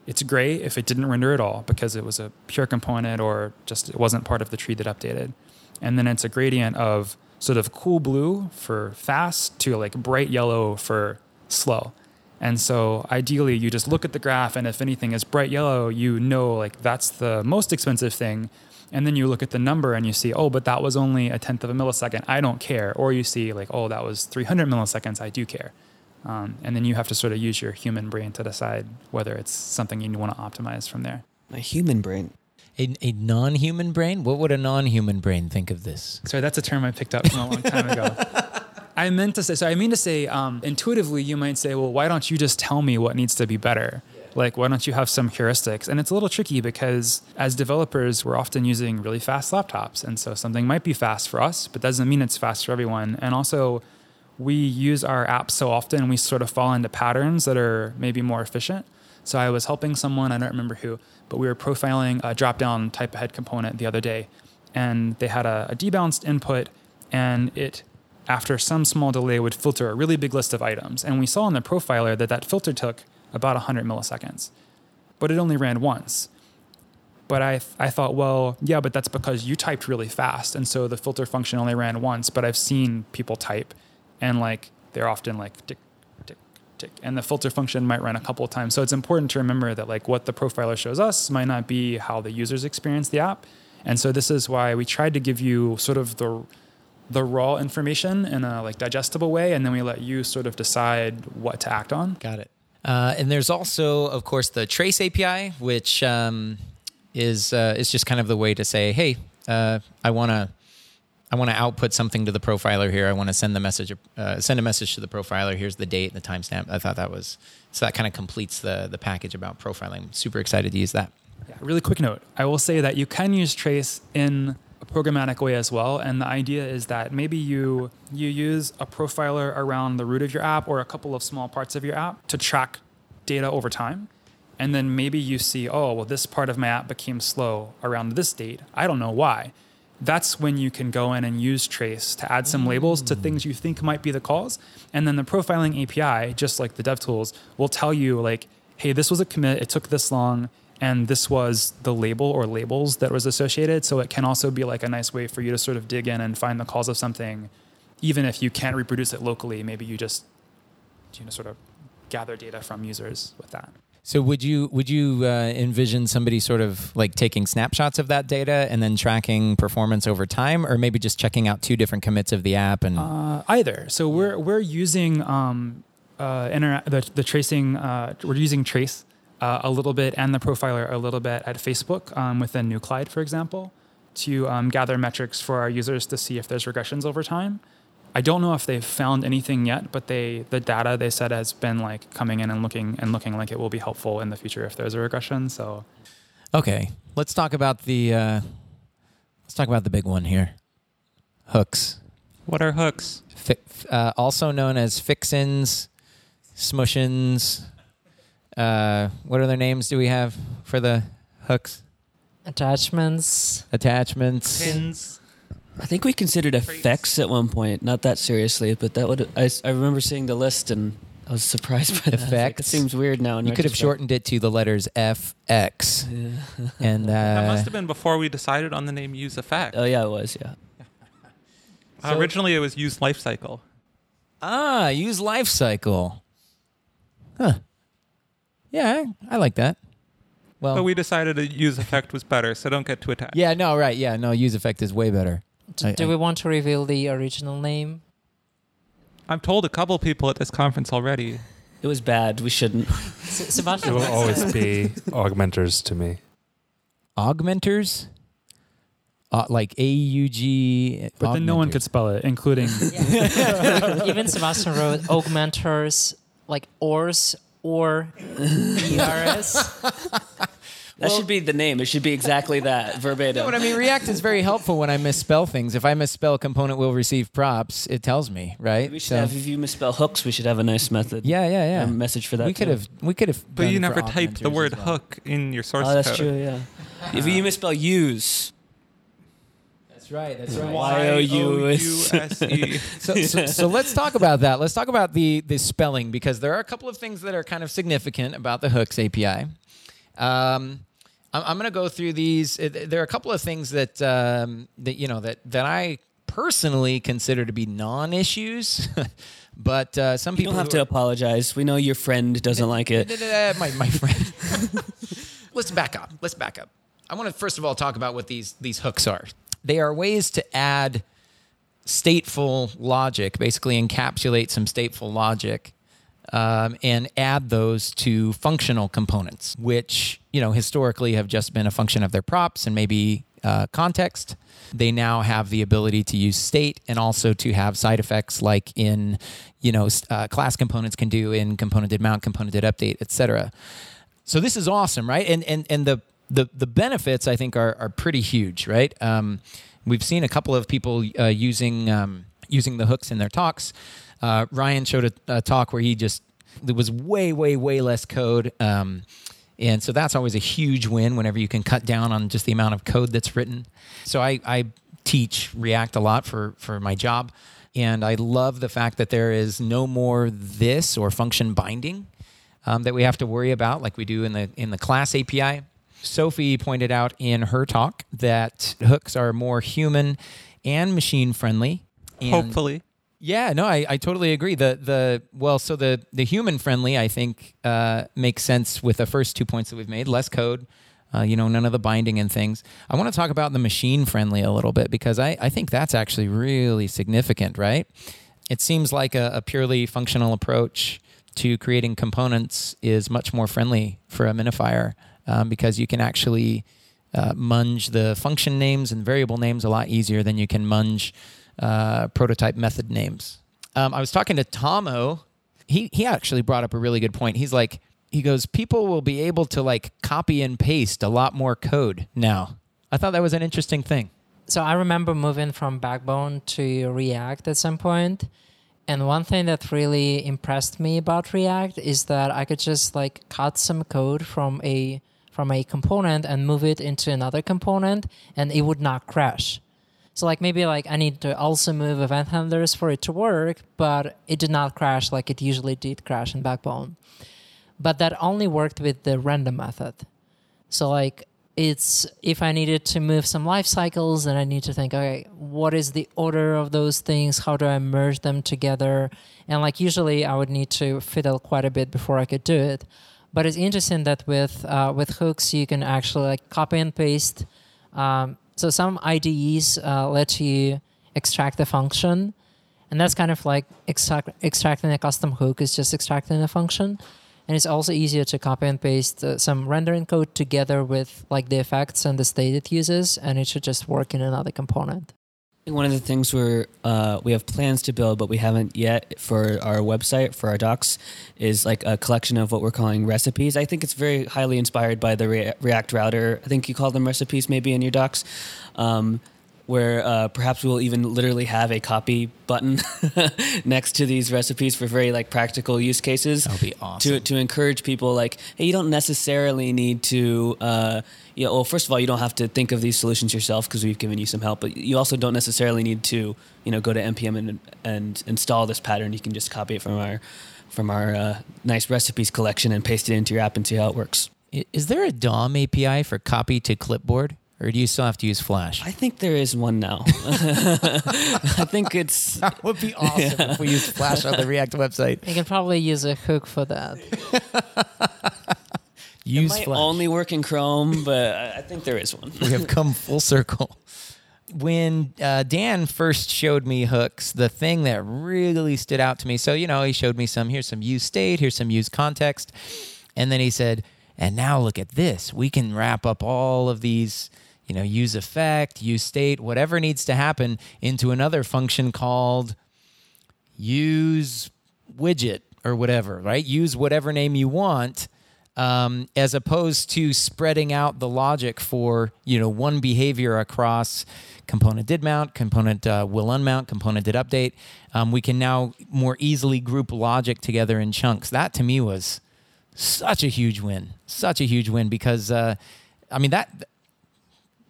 it's gray if it didn't render at all because it was a pure component or just it wasn't part of the tree that updated. And then it's a gradient of sort of cool blue for fast to like bright yellow for slow. And so ideally you just look at the graph and if anything is bright yellow, you know like that's the most expensive thing. And then you look at the number and you see, oh, but that was only a tenth of a millisecond. I don't care. Or you see like, oh, that was 300 milliseconds. I do care. Um, and then you have to sort of use your human brain to decide whether it's something you want to optimize from there. A human brain. A, a non-human brain? What would a non-human brain think of this? Sorry, that's a term I picked up from a long time ago. I meant to say, so I mean to say, um, intuitively, you might say, well, why don't you just tell me what needs to be better? Like, why don't you have some heuristics? And it's a little tricky because as developers, we're often using really fast laptops. And so something might be fast for us, but doesn't mean it's fast for everyone. And also, we use our apps so often, we sort of fall into patterns that are maybe more efficient. So I was helping someone, I don't remember who, but we were profiling a drop down type ahead component the other day. And they had a, a debounced input, and it, after some small delay, would filter a really big list of items. And we saw in the profiler that that filter took about 100 milliseconds, but it only ran once. But I, I thought, well, yeah, but that's because you typed really fast. And so the filter function only ran once. But I've seen people type and like they're often like tick, tick, tick. And the filter function might run a couple of times. So it's important to remember that like what the profiler shows us might not be how the users experience the app. And so this is why we tried to give you sort of the the raw information in a like digestible way, and then we let you sort of decide what to act on. Got it. Uh, and there's also, of course, the Trace API, which um, is uh, is just kind of the way to say, hey, uh, I want to I want to output something to the profiler here. I want to send the message, uh, send a message to the profiler. Here's the date and the timestamp. I thought that was so that kind of completes the the package about profiling. Super excited to use that. Yeah, really quick note. I will say that you can use trace in a programmatic way as well. And the idea is that maybe you you use a profiler around the root of your app or a couple of small parts of your app to track data over time. And then maybe you see, oh, well, this part of my app became slow around this date. I don't know why. That's when you can go in and use trace to add some labels to mm. things you think might be the cause. And then the profiling API, just like the DevTools, will tell you like, hey, this was a commit, it took this long, and this was the label or labels that was associated. So it can also be like a nice way for you to sort of dig in and find the cause of something, even if you can't reproduce it locally. Maybe you just you know sort of gather data from users with that. So would you would you uh, envision somebody sort of like taking snapshots of that data and then tracking performance over time, or maybe just checking out two different commits of the app and Uh, either. So we're we're using um, uh, the the tracing. Uh, we're using trace uh, a little bit and the profiler a little bit at Facebook um, within Nuclide, for example, to um, gather metrics for our users to see if there's regressions over time. I don't know if they've found anything yet, but they the data they said has been like coming in and looking and looking like it will be helpful in the future if there's a regression. So Okay, let's talk about the uh, let's talk about the big one here. Hooks, What are hooks? Fi- f- uh, also known as fixins, smushins. Uh, what other names do we have for the hooks? Attachments. Attachments. Pins. I think we considered effects at one point, not that seriously, but that would I, I remember seeing the list and I was surprised by that. Like, Effects? it seems weird now. You could have shortened it to the letters FX. And that uh, must have been before we decided on the name Use Effect. Oh yeah, it was. Yeah. Uh, originally, it was Use Life Cycle. ah, use life cycle. Huh. Yeah, I, I like that. Well, But we decided a Use Effect was better, so don't get too attached. yeah, no, right, yeah, no, use effect is way better. D- I- do I- we want to reveal the original name? I've told a couple people at this conference already. It was bad. We shouldn't. S- It will always be augmenters to me. Augmenters, uh, like A U G. But then no one could spell it, including Even Sebastian wrote augmenters, like ors or ers. That should be the name. It should be exactly that verbatim. No, but I mean, React is very helpful when I misspell things. If I misspell component will receive props, it tells me, right? we should So- have. If you misspell hooks, we should have a nice method. yeah, yeah, yeah. A message for that. we could too. have, we could have. But you never typed the word well. hook in your source Oh, that's code. true. Yeah. If you misspell use, That's right. That's right. Y-O-U-S-E. so, so, so let's talk about that. Let's talk about the the spelling because there are a couple of things that are kind of significant about the hooks API. Um, I'm, I'm going to go through these. There are a couple of things that um, that you know that that I personally consider to be non-issues, but uh, some you people don't have to are- apologize. We know your friend doesn't like it. my, my friend. Let's back up. Let's back up. I want to first of all talk about what these these hooks are. They are ways to add stateful logic, basically encapsulate some stateful logic, um, and add those to functional components, which you know historically have just been a function of their props and maybe uh, context. They now have the ability to use state and also to have side effects like in you know uh, class components can do in component did mount, component did update, etc. So this is awesome, right? And and and the the the benefits I think are are pretty huge, right? Um, we've seen a couple of people uh, using um, using the hooks in their talks. Uh, Ryan showed a, a talk where he just there was way way way less code. Um, and so that's always a huge win whenever you can cut down on just the amount of code that's written. So I, I teach React a lot for, for my job. And I love the fact that there is no more this or function binding um, that we have to worry about like we do in the in the class API. Sophie pointed out in her talk that hooks are more human and machine friendly. And Hopefully. Yeah, no, I, I totally agree. The the well, so the the human friendly I think uh, makes sense with the first two points that we've made. Less code, uh, you know, none of the binding and things. I want to talk about the machine friendly a little bit because I, I think that's actually really significant, right? It seems like a, a purely functional approach to creating components is much more friendly for a minifier um, because you can actually uh, munge the function names and variable names a lot easier than you can munge uh, prototype method names. Um, I was talking to Tomo. He he actually brought up a really good point. He's like, he goes, people will be able to like copy and paste a lot more code now. I thought that was an interesting thing. So I remember moving from Backbone to React at some point, and one thing that really impressed me about React is that I could just like cut some code from a from a component and move it into another component, and it would not crash. So like maybe like I need to also move event handlers for it to work, but it did not crash like it usually did crash in Backbone. But that only worked with the random method. So like it's if I needed to move some life cycles, then I need to think, okay, what is the order of those things? How do I merge them together? And like usually, I would need to fiddle quite a bit before I could do it. But it's interesting that with uh, with hooks, you can actually like copy and paste. Um, so some IDEs uh, let you extract the function, and that's kind of like extract, extracting a custom hook is just extracting a function. And it's also easier to copy and paste uh, some rendering code together with like the effects and the state it uses and it should just work in another component One of the things we're uh, we have plans to build, but we haven't yet for our website for our docs, is like a collection of what we're calling recipes. I think it's very highly inspired by the Rea- React router. I think you call them recipes maybe in your docs, um, where uh, perhaps we'll even literally have a copy button next to these recipes for very like practical use cases. That would be awesome. To to encourage people like, hey, you don't necessarily need to. Uh, you know, well, first of all, you don't have to think of these solutions yourself because we've given you some help. But you also don't necessarily need to, you know, go to npm and and install this pattern. You can just copy it from our from our uh, nice recipes collection and paste it into your app and see how it works. Is there a DOM API for copy to clipboard, or do you still have to use Flash? I think there is one now. I think it's That would be awesome if we used Flash on the React website. You can probably use a hook for that. Use it might Flash. only work in Chrome, but I I think there is one. we have come full circle. When uh, Dan first showed me hooks, the thing that really stood out to me. So you know, he showed me some. Here's some use state. Here's some use context, and then he said, "And now look at this. We can wrap up all of these." You know, use effect, use state, whatever needs to happen into another function called use widget or whatever, right? Use whatever name you want, um, as opposed to spreading out the logic for you know one behavior across component did mount, component uh, will unmount, component did update. Um, we can now more easily group logic together in chunks. That to me was such a huge win, such a huge win because uh, I mean that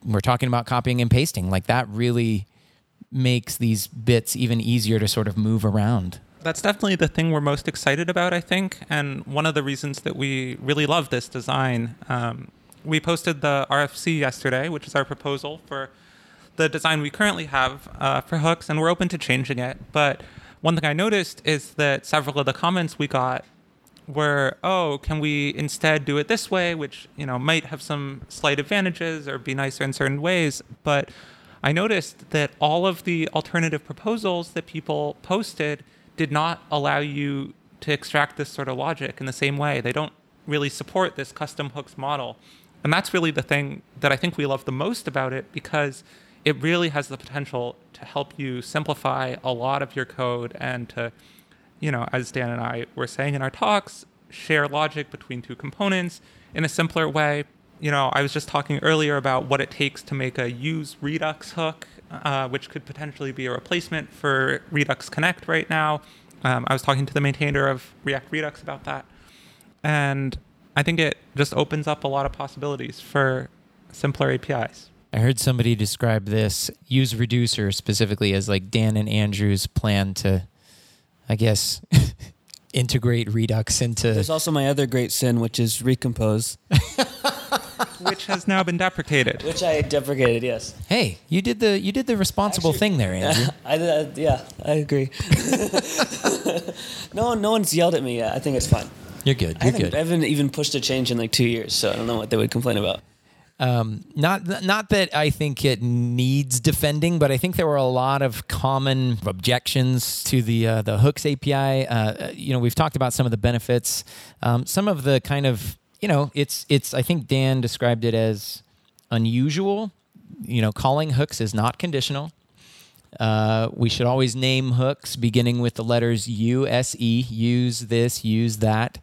we're talking about copying and pasting like that really makes these bits even easier to sort of move around. That's definitely the thing we're most excited about, I think, and one of the reasons that we really love this design. Um, we posted the RFC yesterday, which is our proposal for the design we currently have uh, for hooks, and we're open to changing it. But one thing I noticed is that several of the comments we got were, "Oh, can we instead do it this way?" Which you know might have some slight advantages or be nicer in certain ways, but I noticed that all of the alternative proposals that people posted did not allow you to extract this sort of logic in the same way. They don't really support this custom hooks model. And that's really the thing that I think we love the most about it because it really has the potential to help you simplify a lot of your code and to, you know, as Dan and I were saying in our talks, share logic between two components in a simpler way. You know, I was just talking earlier about what it takes to make a use Redux hook, uh, which could potentially be a replacement for Redux Connect right now. Um, I was talking to the maintainer of React Redux about that. And I think it just opens up a lot of possibilities for simpler APIs. I heard somebody describe this use reducer specifically as like Dan and Andrew's plan to, I guess, integrate Redux into. There's also my other great sin, which is recompose, which has now been deprecated. which I deprecated. Yes, Hey, you did the you did the responsible Actually- thing there, Andrew. I, I uh, yeah, I agree. no no one's yelled at me yet. I think it's fine. You're good. You're haven't, good. I haven't even pushed a change in like two years, so I don't know what they would complain about. Um, not not that I think it needs defending, but I think there were a lot of common objections to the uh, the hooks API. Uh, you know, we've talked about some of the benefits, um, some of the kind of you know, it's it's. I think Dan described it as unusual. You know, calling hooks is not conditional. Uh, we should always name hooks beginning with the letters U, S, E. Use this, use that.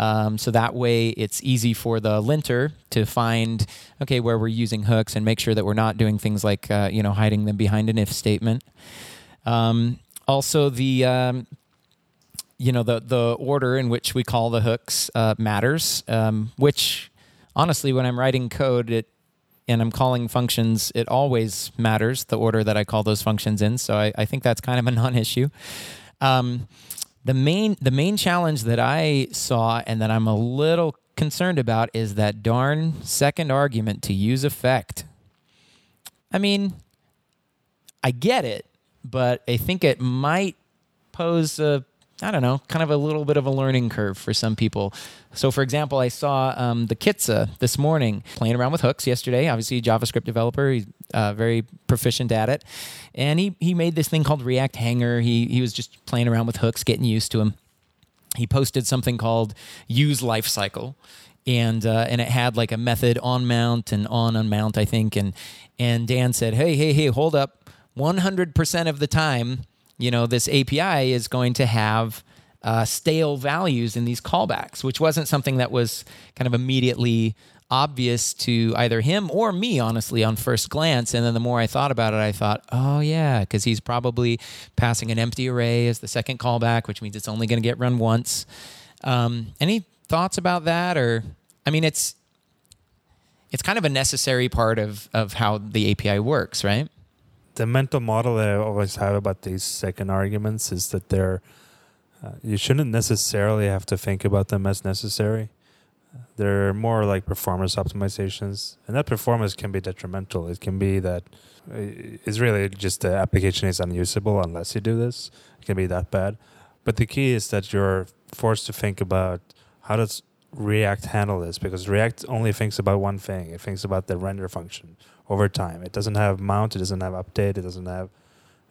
Um, so that way it's easy for the linter to find, okay, where we're using hooks and make sure that we're not doing things like, uh, you know, hiding them behind an if statement. Um, also, the, um, you know, the, the order in which we call the hooks uh, matters, um, which honestly, when I'm writing code, it, and I'm calling functions, it always matters the order that I call those functions in. So I, I think that's kind of a non-issue. Um, the main the main challenge that I saw and that I'm a little concerned about is that darn second argument to use effect. I mean, I get it, but I think it might pose a I don't know, kind of a little bit of a learning curve for some people. So, for example, I saw um, the Kitze this morning playing around with hooks yesterday. Obviously, JavaScript developer, he's uh, very proficient at it, and he he made this thing called React Hanger. He he was just playing around with hooks, getting used to them. He posted something called Use Lifecycle, and uh, and it had like a method on mount and on unmount, I think. And and Dan said, "Hey, hey, hey, hold up! One hundred percent of the time." You know, this API is going to have uh, stale values in these callbacks, which wasn't something that was kind of immediately obvious to either him or me, honestly, on first glance. And then the more I thought about it, I thought, oh, yeah, because he's probably passing an empty array as the second callback, which means it's only going to get run once. Um, any thoughts about that? Or, I mean, it's, it's kind of a necessary part of, of how the API works, right? The mental model that I always have about these second arguments is that they're uh, you shouldn't necessarily have to think about them as necessary. They're more like performance optimizations, and that performance can be detrimental. It can be that uh, it's really just the application is unusable unless you do this. It can be that bad. But the key is that you're forced to think about how does React handle this because React only thinks about one thing. It thinks about the render function over time. It doesn't have mount. It doesn't have update. It doesn't have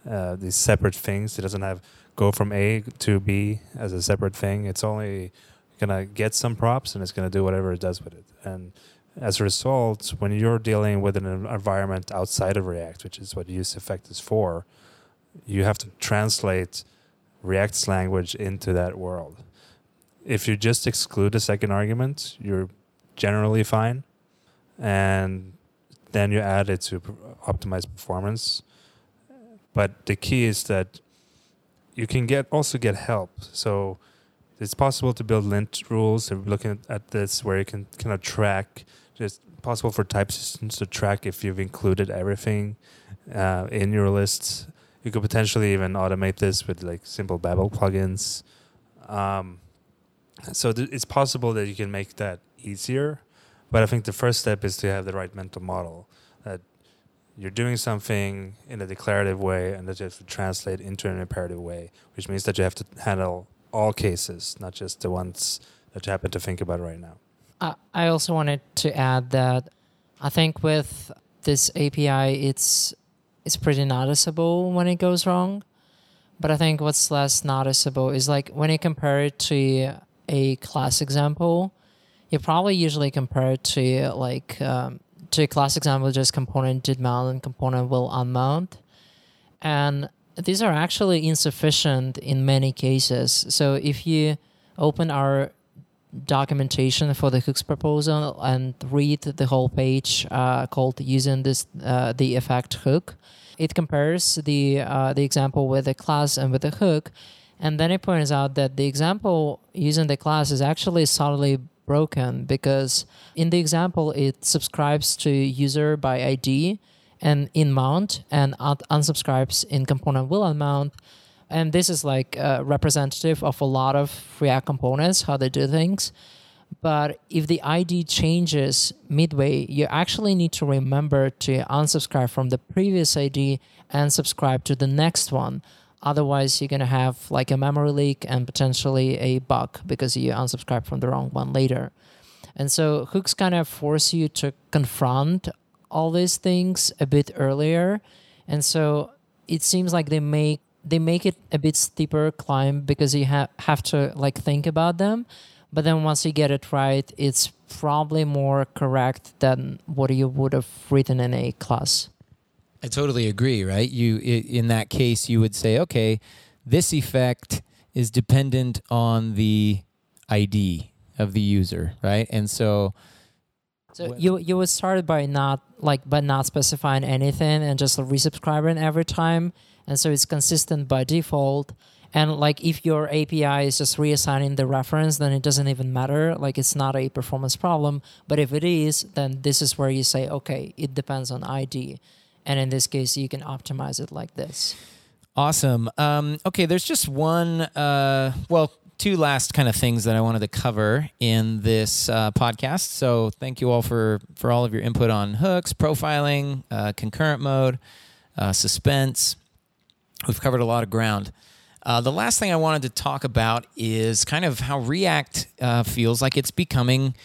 uh, these separate things. It doesn't have go from A to B as a separate thing. It's only gonna get some props and it's gonna do whatever it does with it. And as a result, when you're dealing with an environment outside of React, which is what use effect is for, you have to translate React's language into that world. If you just exclude the second argument, you're generally fine. And then you add it to optimize performance. But the key is that you can get also get help. So it's possible to build lint rules. We're looking at this where you can kind of track. It's possible for type systems to track if you've included everything uh, in your lists. You could potentially even automate this with like simple Babel plugins. Um, so th- it's possible that you can make that easier. But I think the first step is to have the right mental model that you're doing something in a declarative way and that you have to translate into an imperative way, which means that you have to handle all cases, not just the ones that you happen to think about right now. Uh, I also wanted to add that I think with this API, it's it's pretty noticeable when it goes wrong. But I think what's less noticeable is like when you compare it to a class example, you probably usually compare it to like um, to a class example, just component did mount and component will unmount. And these are actually insufficient in many cases. So if you open our documentation for the hooks proposal and read the whole page uh, called using this uh, the effect hook, it compares the uh, the example with the class and with the hook, and then it points out that the example using the class is actually solidly broken because in the example it subscribes to user by ID and in mount and unsubscribes in component will unmount. And this is like uh, representative of a lot of React components, how they do things. But if the ID changes midway, you actually need to remember to unsubscribe from the previous ID and subscribe to the next one. Otherwise, you're going to have like a memory leak and potentially a bug because you unsubscribe from the wrong one later. And so hooks kind of force you to confront all these things a bit earlier. And so it seems like they make they make it a bit steeper climb because you ha- have to like think about them. But then once you get it right, it's probably more correct than what you would have written in a class. I totally agree, right? You in that case you would say, okay, this effect is dependent on the ID of the user, right? And so so you you would start by not like by not specifying anything and just resubscribing every time, and so it's consistent by default. And like if your API is just reassigning the reference, then it doesn't even matter. Like it's not a performance problem. But if it is, then this is where you say, okay, it depends on ID. And in this case, you can optimize it like this. Awesome. Um, okay, there's just one, uh, well, two last kind of things that I wanted to cover in this uh, podcast. So thank you all for for all of your input on hooks, profiling, uh, concurrent mode, uh, suspense. We've covered a lot of ground. Uh, the last thing I wanted to talk about is kind of how React uh, feels like it's becoming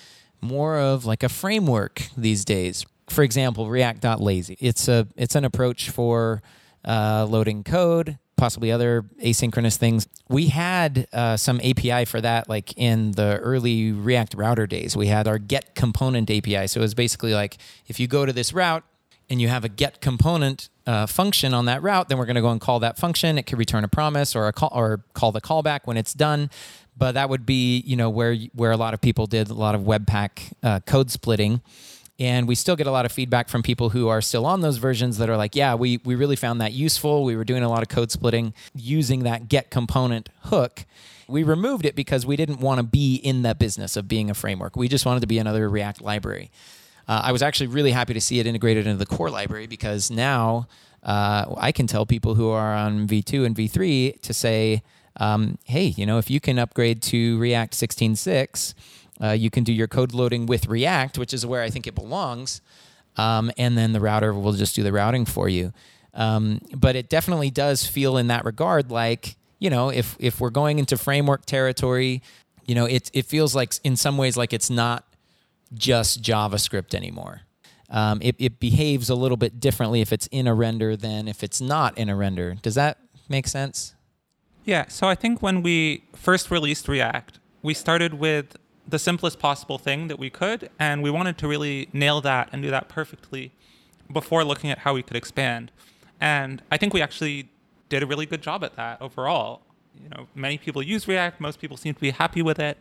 more of like a framework these days for example, React.lazy. It's a it's an approach for uh, loading code, possibly other asynchronous things. We had uh, some API for that, like in the early React router days. We had our get component API. So it was basically like if you go to this route and you have a get component uh, function on that route, then we're going to go and call that function. It could return a promise or a call or call the callback when it's done. but that would be you know where where a lot of people did a lot of Webpack uh, code splitting. And we still get a lot of feedback from people who are still on those versions that are like, yeah, we, we really found that useful. We were doing a lot of code splitting using that get component hook. We removed it because we didn't want to be in that business of being a framework. We just wanted to be another React library. Uh, I was actually really happy to see it integrated into the core library because now uh, I can tell people who are on V2 and V3 to say, um, hey, you know, if you can upgrade to React 16.6, uh, you can do your code loading with React, which is where I think it belongs. Um, and then the router will just do the routing for you. Um, but it definitely does feel in that regard like, you know, if, if we're going into framework territory, you know, it, it feels like in some ways like it's not just JavaScript anymore. Um, it, it behaves a little bit differently if it's in a render than if it's not in a render. Does that make sense? Yeah, so I think when we first released React, we started with the simplest possible thing that we could, and we wanted to really nail that and do that perfectly before looking at how we could expand. And I think we actually did a really good job at that overall. You know, many people use React, most people seem to be happy with it.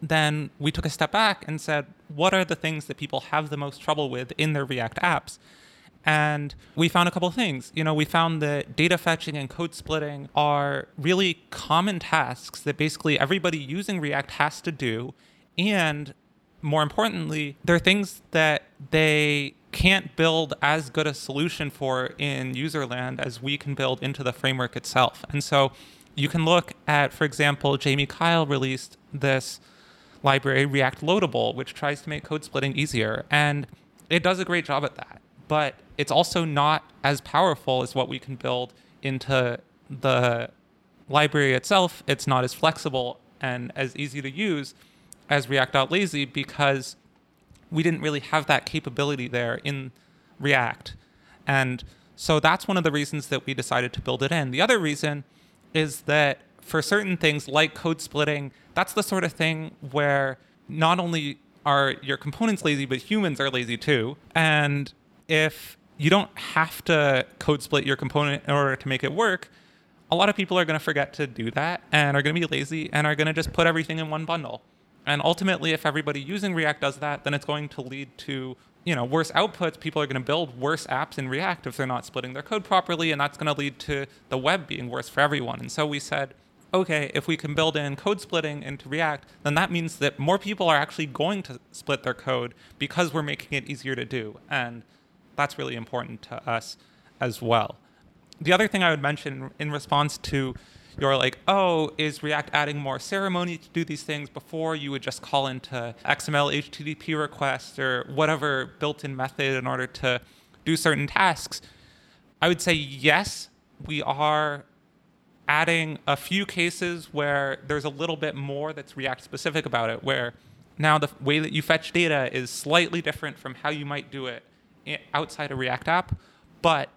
Then we took a step back and said, what are the things that people have the most trouble with in their React apps? And we found a couple things. You know, we found that data fetching and code splitting are really common tasks that basically everybody using React has to do. And more importantly, they're things that they can't build as good a solution for in userland as we can build into the framework itself. And so you can look at, for example, Jamie Kyle released this library, React Loadable, which tries to make code splitting easier. And it does a great job at that but it's also not as powerful as what we can build into the library itself. It's not as flexible and as easy to use as React.lazy because we didn't really have that capability there in React. And so that's one of the reasons that we decided to build it in. The other reason is that for certain things like code splitting, that's the sort of thing where not only are your components lazy, but humans are lazy too. And if you don't have to code split your component in order to make it work, a lot of people are going to forget to do that and are going to be lazy and are going to just put everything in one bundle. And ultimately, if everybody using React does that, then it's going to lead to you know worse outputs. People are going to build worse apps in React if they're not splitting their code properly, and that's going to lead to the web being worse for everyone. And so we said, okay, if we can build in code splitting into React, then that means that more people are actually going to split their code because we're making it easier to do. And that's really important to us as well. The other thing I would mention in response to your like, oh, is React adding more ceremony to do these things before you would just call into XML HTTP requests or whatever built-in method in order to do certain tasks? I would say yes, we are adding a few cases where there's a little bit more that's React specific about it, where now the way that you fetch data is slightly different from how you might do it outside a React app. But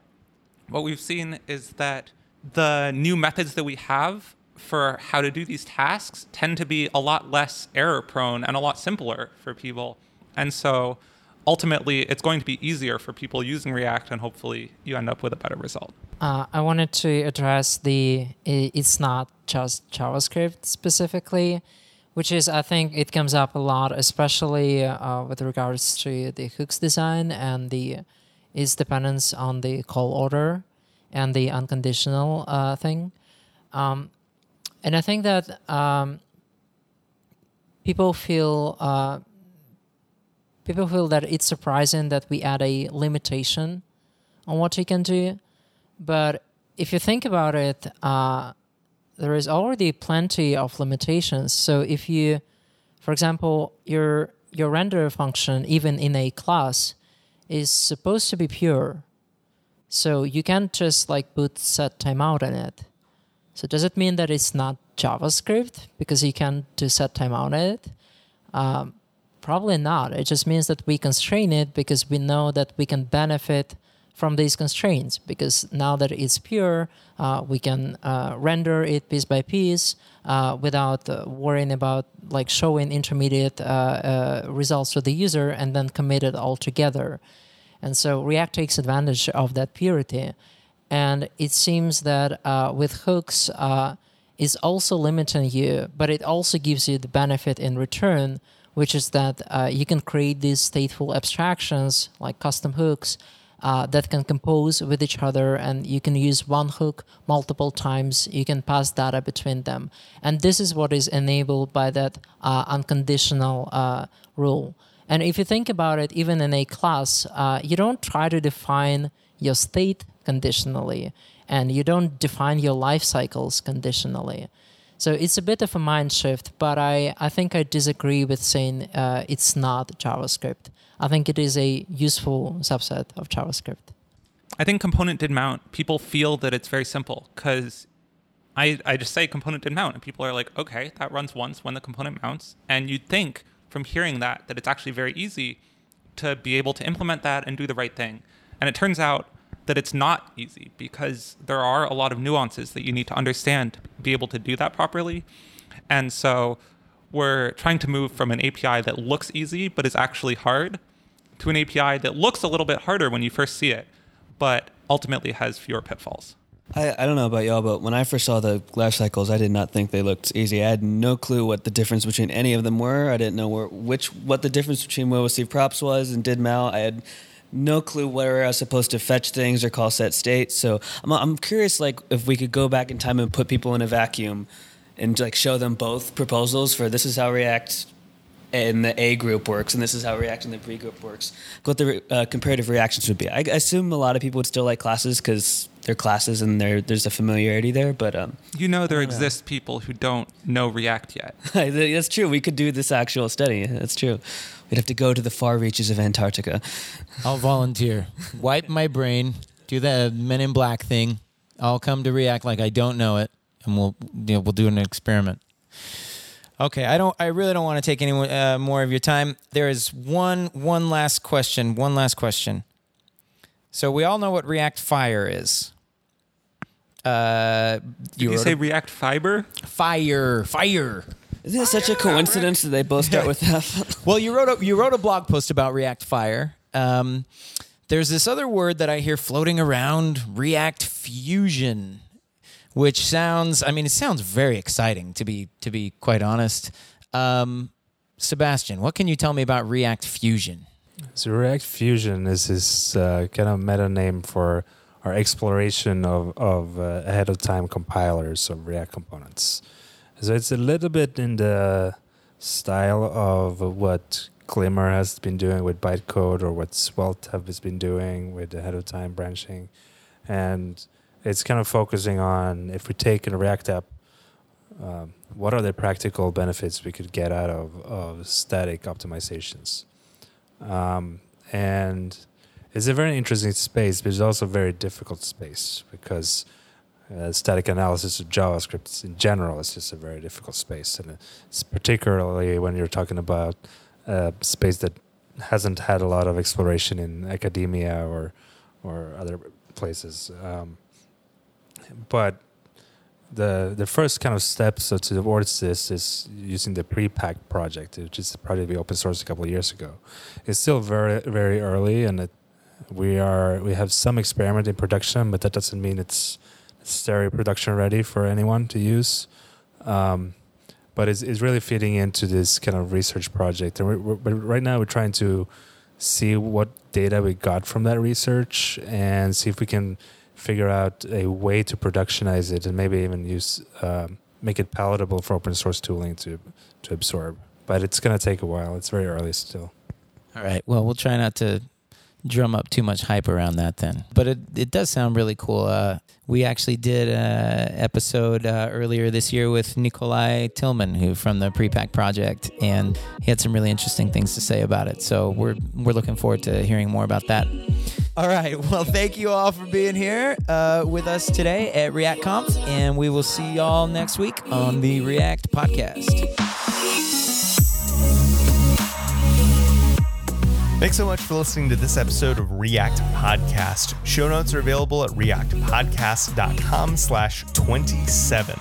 what we've seen is that the new methods that we have for how to do these tasks tend to be a lot less error prone and a lot simpler for people. And so ultimately, it's going to be easier for people using React, and hopefully, you end up with a better result. Uh, I wanted to address the it's not just JavaScript specifically which is I think it comes up a lot, especially uh, with regards to the hooks design and the its dependence on the call order and the unconditional uh, thing. Um, and I think that um, people feel uh, people feel that it's surprising that we add a limitation on what you can do, but if you think about it, uh, there is already plenty of limitations. So if you, for example, your your render function, even in a class, is supposed to be pure. So you can't just like put set timeout in it. So does it mean that it's not JavaScript because you can't do set timeout in it? Um, probably not. It just means that we constrain it because we know that we can benefit from these constraints because now that it's pure, uh, we can uh, render it piece by piece uh, without uh, worrying about like showing intermediate uh, uh, results to the user and then commit it all together. And so React takes advantage of that purity. And it seems that with hooks, is also limiting you, but it also gives you the benefit in return, which is that you can create these stateful abstractions like custom hooks uh, that can compose with each other, and you can use one hook multiple times. You can pass data between them, and this is what is enabled by that uh, unconditional uh, rule. And if you think about it, even in a class, uh, you don't try to define your state conditionally and you don't define your life cycles conditionally. So it's a bit of a mind shift, but I, I think I disagree with saying uh, it's not JavaScript. I think it is a useful subset of JavaScript. I think component did mount. People feel that it's very simple because I, I just say component did mount, and people are like, okay, that runs once when the component mounts. And you'd think from hearing that that it's actually very easy to be able to implement that and do the right thing. And it turns out that it's not easy because there are a lot of nuances that you need to understand to be able to do that properly. And so we're trying to move from an API that looks easy but is actually hard to an API that looks a little bit harder when you first see it, but ultimately has fewer pitfalls. I, I don't know about y'all, but when I first saw the glass cycles, I did not think they looked easy. I had no clue what the difference between any of them were. I didn't know where, which what the difference between what receive props was and did mount. I had no clue where I was supposed to fetch things or call set state. So I'm, I'm curious, like, if we could go back in time and put people in a vacuum and like show them both proposals for this is how React in the A group works and this is how React in the B group works. What the uh, comparative reactions would be. I, I assume a lot of people would still like classes because they're classes and there's a familiarity there. But um, you know, there exist people who don't know React yet. That's true. We could do this actual study. That's true. We'd have to go to the far reaches of Antarctica. I'll volunteer. Wipe my brain. Do the Men in Black thing. I'll come to React like I don't know it, and we'll you know, we'll do an experiment. Okay, I don't. I really don't want to take any uh, more of your time. There is one one last question. One last question. So we all know what React Fire is. Uh, Did you, you say a, React Fiber? Fire, fire. Isn't it such a coincidence that they both start with F? well, you wrote a, you wrote a blog post about React Fire. Um, there's this other word that I hear floating around, React Fusion, which sounds I mean it sounds very exciting to be to be quite honest. Um, Sebastian, what can you tell me about React Fusion? So React Fusion is this uh, kind of meta name for our exploration of, of uh, ahead of time compilers of React components. So it's a little bit in the style of what Glimmer has been doing with bytecode or what Svelte has been doing with ahead of time branching. And it's kind of focusing on if we take a React app, um, what are the practical benefits we could get out of, of static optimizations? Um, and it's a very interesting space, but it's also a very difficult space because uh, static analysis of JavaScript in general is just a very difficult space, and it's particularly when you're talking about a space that hasn't had a lot of exploration in academia or or other places. Um, but the the first kind of steps to towards this is using the prepack project, which is probably open source a couple of years ago. It's still very very early, and it, we are we have some experiment in production, but that doesn't mean it's stereo production ready for anyone to use. Um, but it's, it's really fitting into this kind of research project. And we're, we're, right now we're trying to see what data we got from that research and see if we can figure out a way to productionize it and maybe even use um, make it palatable for open source tooling to to absorb. But it's going to take a while. It's very early still. All right. Well, we'll try not to drum up too much hype around that then. But it, it does sound really cool. Uh, we actually did an episode uh, earlier this year with Nikolai Tillmann, who from the Prepack Project, and he had some really interesting things to say about it. So we're we're looking forward to hearing more about that. All right. Well, thank you all for being here uh, with us today at React Conf, and we will see y'all next week on the React Podcast. Thanks so much for listening to this episode of React Podcast. Show notes are available at reactpodcast.com slash 27.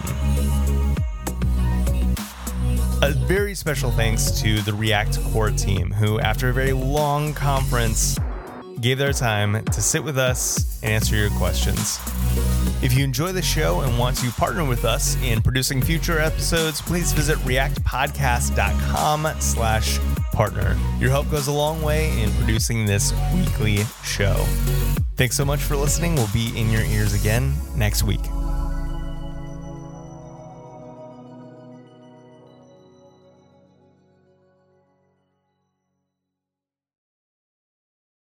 A very special thanks to the React core team, who, after a very long conference, gave their time to sit with us and answer your questions. If you enjoy the show and want to partner with us in producing future episodes, please visit reactpodcast.com slash partner. Your help goes a long way in producing this weekly show. Thanks so much for listening. We'll be in your ears again next week.